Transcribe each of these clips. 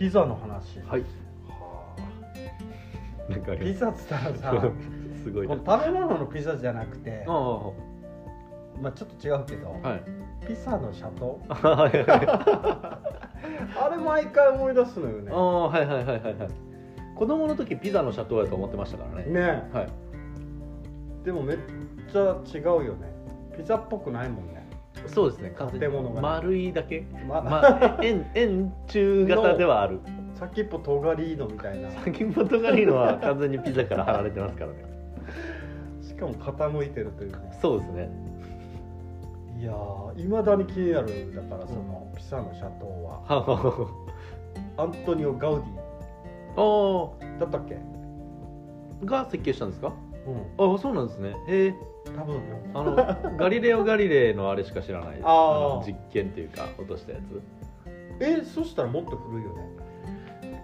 ピザの話。はい。はなんかピザっつったらさます すごいこなの食べ物のピザじゃなくてまあちょっと違うけど、い。ピザのシャトー？あれ毎回思い出すのよね。ああはいはいはいはいはい。子供の時ピザのシャトーやと思ってましたからね。ね。はい。でもめっちゃ違うよね。ピザっぽくないもんねそうですね。建物がね。丸いだけ。ままあ 円円柱型ではある。先っぽとがりのみたいな。先っぽとがりのは完全にピザから離れてますからね。しかも傾いてるというね。そうですね。いやいまだに気になるだからそのピザのシャトー は。アントニオ・ガウデはィだったっけ？あが設計したんですか？うんあそうなんですね。へえ。多分よ。あの ガリレオ・ガリレイのあれしか知らないです。あー。の実験っていうか落としたやつ。えそしたらもっと古いよね。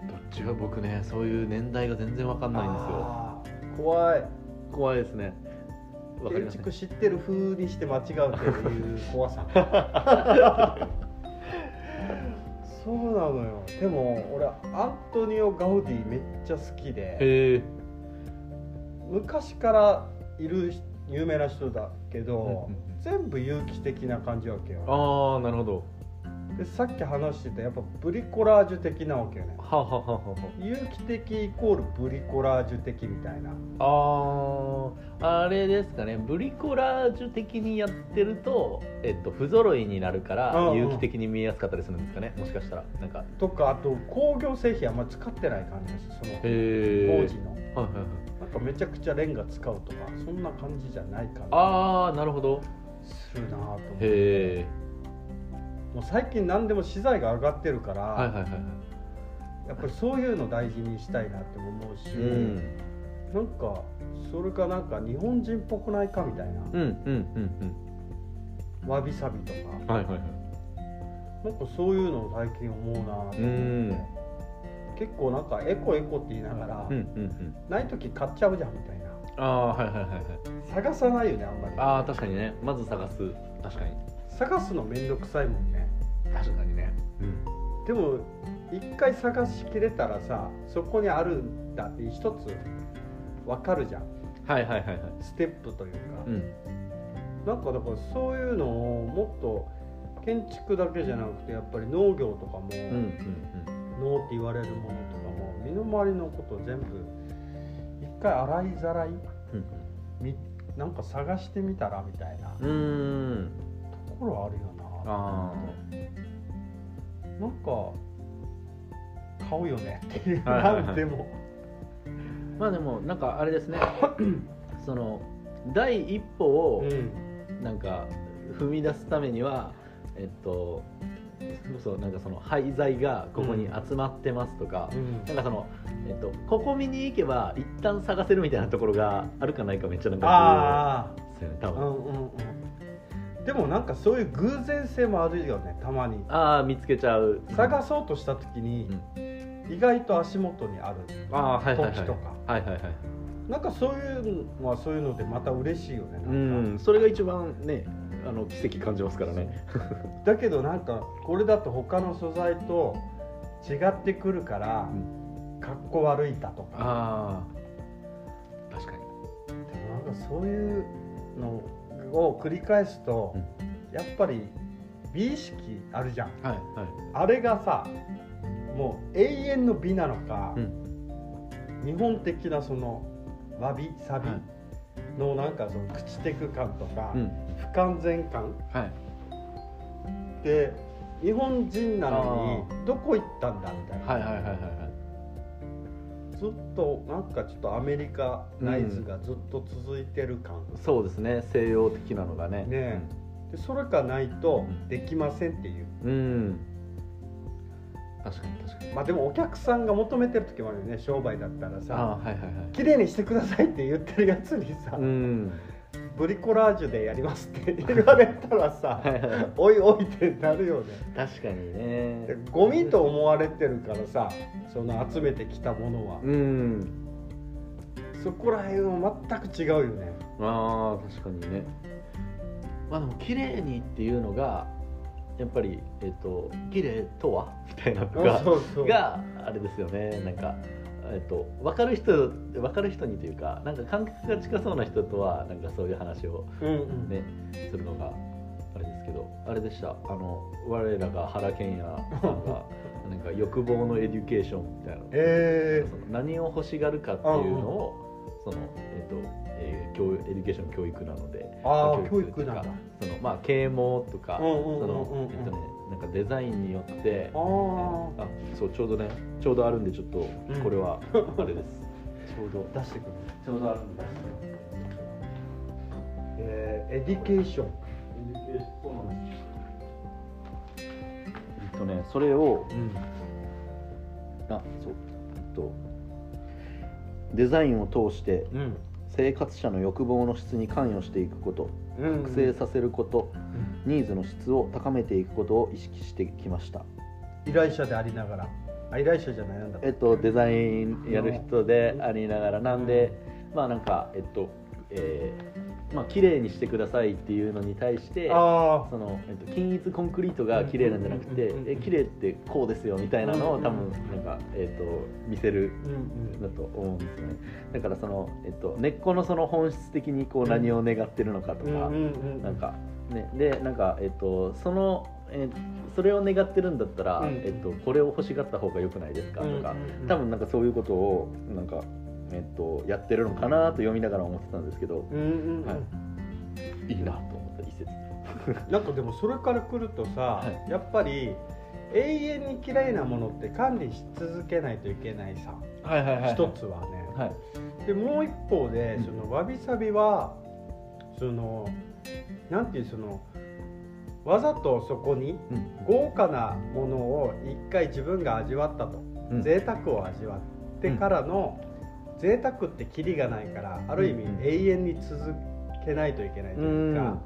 どっちが僕ねそういう年代が全然わかんないんですよ。あー怖い。怖いですね。わかり建ますね築知ってる風にして間違うっていう怖さ。そうなのよ。でも俺アントニオ・ガウディめっちゃ好きで。へえ昔からいる有名な人だけど、全部有機的な感じわけよ。ああなるほどでさっき話してたやっぱブリコラージュ的なわけよね。はあはあはあは有機的イコールブリコラージュ的みたいな。あああれですかね。ブリコラージュ的にやってると、えっと、不揃いになるからうんうん。有機的に見えやすかったりするんですかね。もしかしたら。なんか。とかあと工業製品あんまり使ってない感じです。そのへえ工事の。はいはいはい。なんかめちゃくちゃレンガ使うとかそんな感じじゃない感ああなるほど。じするなと思って。へえもう最近何でも資材が上がってるから、はいはいはいはい。やっぱりそういうの大事にしたいなって思うし、うんなんかそれかなんか日本人っぽくないかみたいな、うんうんうんわびさびとか。うんはいはいはい。なんかそういうのを最近思うなと思って、うん。結構なんかエコエコって言いながら、うんうんうん。ない時買っちゃうじゃんみたいな。ああはいはいはいはい探さないよねあんまり。ああ確かにね。まず探す。確かに。探すのめんどくさいもんね確かにね。うん。でも一回探しきれたらさそこにあるんだって一つ分かるじゃん。はいはいはいはい。ステップというか、うん。なんかだからそういうのをもっと建築だけじゃなくてやっぱり農業とかも、うんうん農って言われるものとかも身の回りのことを全部一回洗いざらいうんみなんか探してみたらみたいなところあるよな。あなんか買うよね。っていう、なんでもーまあでもなんかあれですね。その第一歩をうんなんか踏み出すためにはえっとそうなんかその廃材がここに集まってますとか、うん。なんかその、えっと、ここ見に行けば一旦探せるみたいなところがあるかないかめっちゃなんかですよね多あ分、うんうんうんでもなんかそういう偶然性もあるよねたまに。ああ見つけちゃう。探そうとした時にうん。意外と足元にある。ああはいはいはい。時とか。はいはいはい。なんかそういうのはそういうのでまた嬉しいよねうんそれが一番ねあの奇跡感じますからね。だけどなんかこれだと他の素材と違ってくるからうかっこ悪いだとか。ああ確かに。でもなんかそういうのを繰り返すと、やっぱり美意識あるじゃん。はいはい。あれがさもう永遠の美なのか、うん。日本的なそのわびさびはい。のなんかその朽ちてく感とか、うん。不完全感はい。で日本人なのあにどこ行ったんだみたいな、はいはいはいはいはいずっとなんかちょっとアメリカナイズがずっと続いてる感、そうですね。西洋的なのがね。ねでそれがないとできませんっていう。うん、うん確かに確かに。まあでもお客さんが求めてる時もあるよね。商売だったらあさ。あはいはいはい。綺麗にしてくださいって言ってるやつにさ、うんブリコラージュでやりますって 言われたらさおいおいってなるよね。確かにでねゴミと思われてるからさその集めてきたものは。うん。そこら辺は全く違うよね。ああ確かにね。まあでも綺麗にっていうのがやっぱりえっ、と綺麗とは？みたいなとかそうそう。があれですよね。なんか、えっと、分かる人分かる人にというかなんか感覚が近そうな人とはなんかそういう話をうんうん。ねするのがあれですけどあれでした。あの我らが原研哉さんが なんか欲望のエデュケーションみたいなえその何を欲しがるかっていうのをその、えっとえー教エデュケーション教育なのでー、あ教育なんだ。そのまあ啓蒙とか、そのえっとねなんかデザインによってあー。あそうちょうどねちょうどあるんでちょっとうんこれは あれです、ちょうど。出してくる。ちょうどあるんでえー、エデュケーション。そうなんです。えっとねそれをうん。あそうとデザインを通してうん生活者の欲望の質に関与していくことうん覚醒させること、ニーズの質を高めていくことを意識してきました。依頼者でありながら。あ依頼者じゃないなんだ。えっとデザインやる人でありながら。なんでまあなんかえっとえーまあ綺麗にしてくださいっていうのに対してあその、えっと、均一コンクリートが綺麗なんじゃなくてえ綺麗ってこうですよみたいなのを多分なんか、えっと、見せるんだと思うんですよね。だからその、えっと、根っこのその本質的にこう何を願ってるのかとか、なんかね。でなんかえっとその、えそれを願ってるんだったら、うん。えっと、これを欲しがった方が良くないですかとか、多分なんかそういうことをなんか、えっと、やってるのかなと読みながら思ってたんですけど、うんうんうん。はい。いいなと思った一節。なんかでもそれから来るとさ、はやっぱり永遠に嫌いなものって管理し続けないといけないさ。はいはいはい。一つはね、はい。でもう一方でうん。そのわびさびはそのなんていうそのわざとそこにうん。豪華なものを一回自分が味わったと、うん。贅沢を味わってからの、贅沢ってキリがないからある意味うんうん永遠に続けないといけないというか、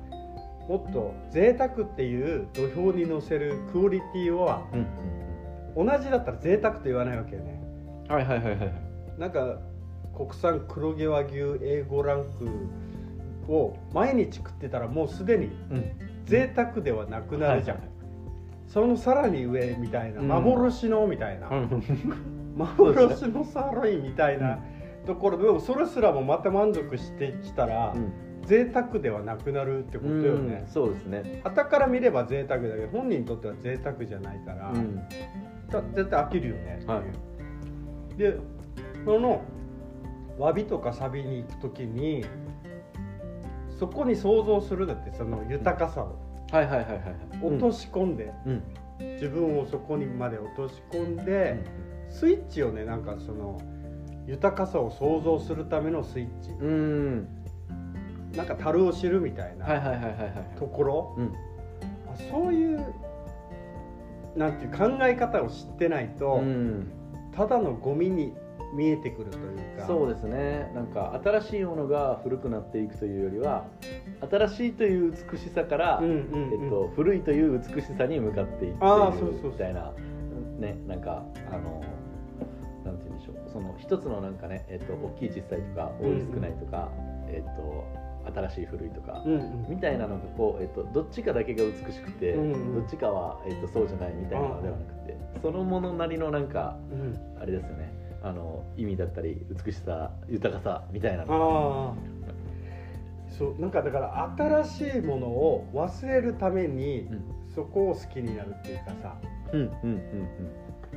もっと贅沢っていう土俵に乗せるクオリティはうん。同じだったら贅沢と言わないわけよね。うんはいはいはいはい。なんか国産黒毛和牛 A5 ランクを毎日食ってたらもうすでにうん。贅沢ではなくなるじゃん、はいそのさらに上みたいなうん。幻のみたいな、幻のサーロインみたいなところでもそれすらもまた満足してきたら、うん。贅沢ではなくなるってことよね。うんそうですね。傍から見れば贅沢だけど本人にとっては贅沢じゃないから、うん。だ絶対飽きるよねっていでその詫びとかサビに行く時にそこに想像するだってその豊かさを。はいはいはいはいはい。落とし込んで、うん。自分をそこにまで落とし込んで、スイッチをねなんかその豊かさを想像するためのスイッチ、うん。うんなんか樽を知るみたいなところ、うん。あそういうなんていう考え方を知ってないと、うん。ただのゴミに見えてくるというか。そうですね。なんか新しいものが古くなっていくというよりは新しいという美しさから、うんうんうん。えっと、古いという美しさに向かっていっていあーそうそうそう。るみたいなねなんかあのその一つのなんかね、えっと、大きい小さいとか多い少ないとか、えっと、新しい古いとか、うんうん。みたいなのがこう、えっと、どっちかだけが美しくて、うんうん。どっちかは、えっと、そうじゃないみたいなのではなくて、そのものなりのなんかうん。あれですよね。あの意味だったり美しさ豊かさみたいなの。そうなんかだから新しいものを忘れるために、うん。そこを好きになるっていうかさ。うんうんうん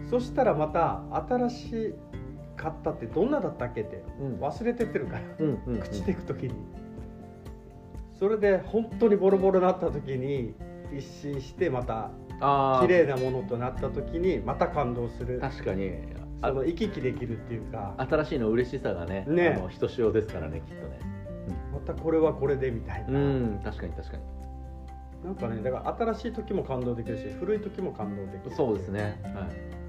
そしたらまた新しかったってどんなだったっけってうん。忘れてってるから、うんうんうん。朽ちていく時に。それで本当にボロボロになった時に一新してまたあ綺麗なものとなった時にまた感動する。確かに。あその行き来できるっていうか。新しいの嬉しさがねね。あのひとしおですからねきっとね。またこれはこれでみたいな、うん確かに確かに。なんかねだから新しい時も感動できるし古い時も感動できるそうですね。はい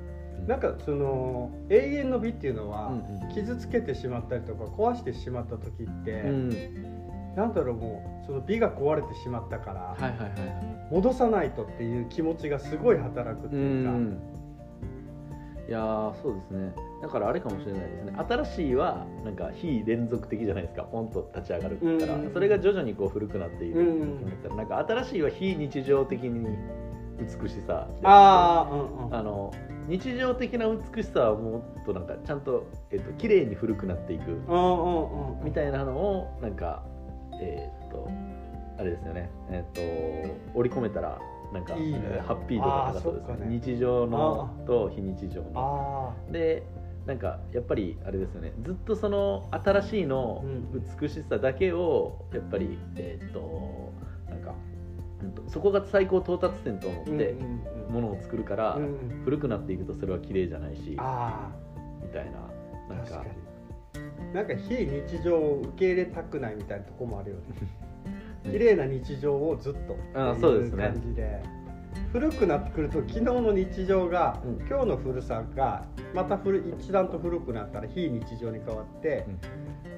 なんかその永遠の美っていうのは、うんうん。傷つけてしまったりとか壊してしまった時って、うん。なんだろうもうその美が壊れてしまったから、はいはいはいはい。戻さないとっていう気持ちがすごい働くってういうか、んいやーそうですね。だからあれかもしれないですね。新しいはなんか非連続的じゃないですか。ポンと立ち上がるから、うん。うんそれが徐々にこう古くなっているうんうん。だったらなんか新しいは非日常的に美しさああうんうん。あの日常的な美しさはもっとなんかちゃんと、えっと綺麗に古くなっていくみたいなのをなんかえーっとあれですよね。えーっと織り込めたらなんかいいね。えーハッピー度が高そうですね。ね。日常のと非日常の。あでなんかやっぱりあれですよね。ずっとその新しいのうん。美しさだけをやっぱりえーっとそこが最高到達点と思あってうんうんものを作るから、うんうん。古くなっていくとそれは綺麗じゃないしあみたいななんか。なんか非日常を受け入れたくないみたいなとこもあるよね。綺麗な日常をずっとあそうですね。感じで古くなってくると昨日の日常が、うん。今日の古さがまた古一段と古くなったら非日常に変わって、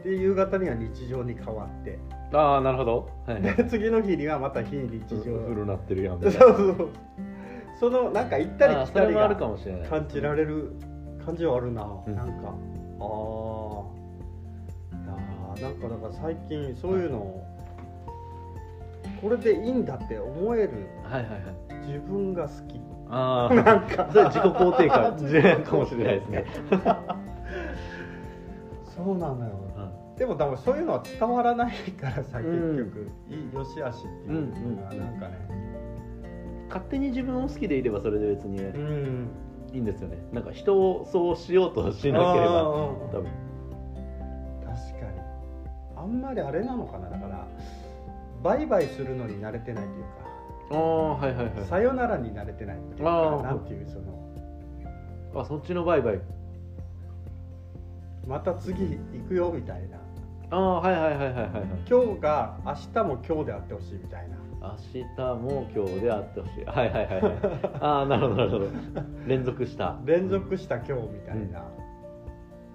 で夕方には日常に変わって。ああなるほど、はいはい。で次の日にはまた非日常。古なってるやん。み そうそう。そのなんか行ったり来たりそれもあるかがもしれない。感じられる感じはあるな、うん。なんか。ああなんかだから最近そういうのをこれでいいんだって思えるはいはいはい。自分が好き。ああなんか。それ自己肯定感 かもしれないですね、そうなのよ。うんでも多分そういうのは伝わらないからさ結うん。局、いい良し悪しっていうのがなんかね。勝手に自分を好きでいればそれで別にねうん。いいんですよね。なんか人をそうしようとしなければ多分。確かに。あんまりあれなのかな。だから売買するのに慣れてないというああはいはいか、はい。さよならに慣れてないっていうかなんていうその。あそっちの売買。また次行くよみたいなああはいはいはいはいはいはい。今日が明日も今日であってほしいみたいな。明日も今日であってほしい。はいはいはいはい。ああ なるほどなるほど。連続した。連続した今日みたいな。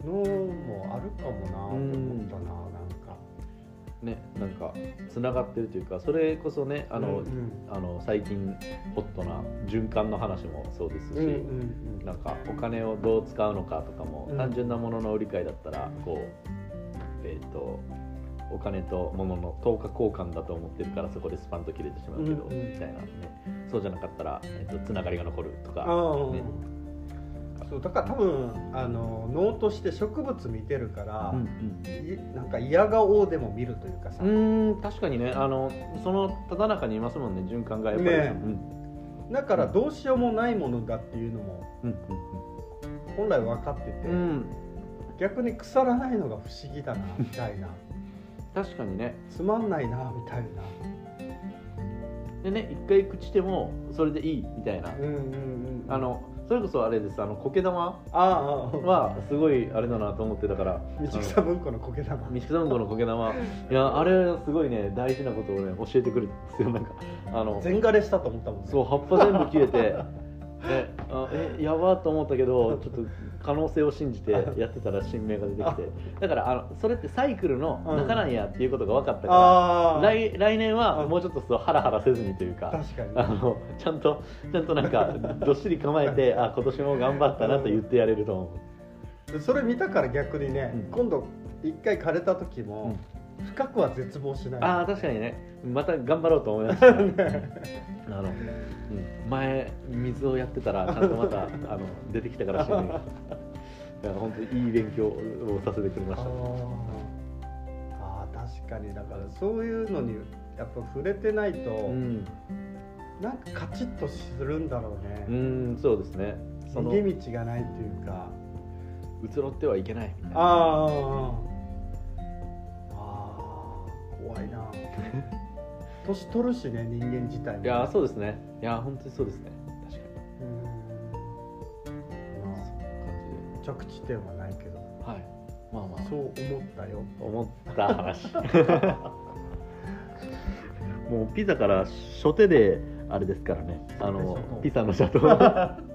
のもあるかもなと思ったななんか。ねなんかつながってるというかそれこそねあの、うんうん。あの最近ホットな循環の話もそうですし、うんうん。なんかお金をどう使うのかとかも、うん。単純なものの売り買いだったらこうえっ、とお金と物の等価交換だと思ってるからそこでスパンと切れてしまうけど、うんうん。みたいなね。そうじゃなかったら、えー、とつながりが残るとか、ね。そうだから多分あの脳として植物見てるから、うんいなんか嫌顔でも見るというかさ、うん、うーん確かにね。あのそのただ中にいますもんね循環がやっぱり、ねうん。だからどうしようもないものだっていうのもうん本来分かってて、うんうん逆に腐らないのが不思議だなみたいな。確かにね。つまんないなみたいな。でね一回朽ちてもそれでいいみたいな、うんうんうんあのそれこそあれですあの苔玉はすごいあれだなと思ってたから。道草文庫の苔玉。道草文庫の苔玉。いやあれすごいね大事なことをね教えてくれたんですよなんかあの全枯れしたと思ったもんね。そう葉っぱ全部切れてであえやばーと思ったけどちょっと可能性を信じて やってたら新芽が出てきて。だからあのそれってサイクルの中なんやっていうことが分かったから、ああ来来年はうん。もうちょっとそうハラハラせずにというか確かあのちゃんとちゃんとなんかどっしり構えて あ今年も頑張ったなと言ってやれると思う。にそれ見たから逆にね、うん。今度一回枯れた時も、深くは絶望しない。ああ確かにね。また頑張ろうと思いました、あの、うん、前水をやってたらちゃんとまた あの出てきたから新芽がいや本当にいい勉強をさせてくれました。あー。あー確かにだからそういうのにやっぱ触れてないと、うん、なんかカチッとするんだろううね、ん、そうですね。逃げ道がないというか。移ろってはいけないみたいな。あーあー怖いな。年取るしね人間自体もいやそうですね。いや本当にそうですね。確かに。うん。まあ着地点はないけど。はい。まあまあ。そう思ったよ。思った話。もうピザから初手であれですからね。あのピザのシャトー